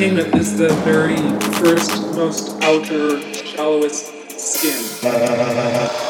Entertainment is the very first, most outer, shallowest skin.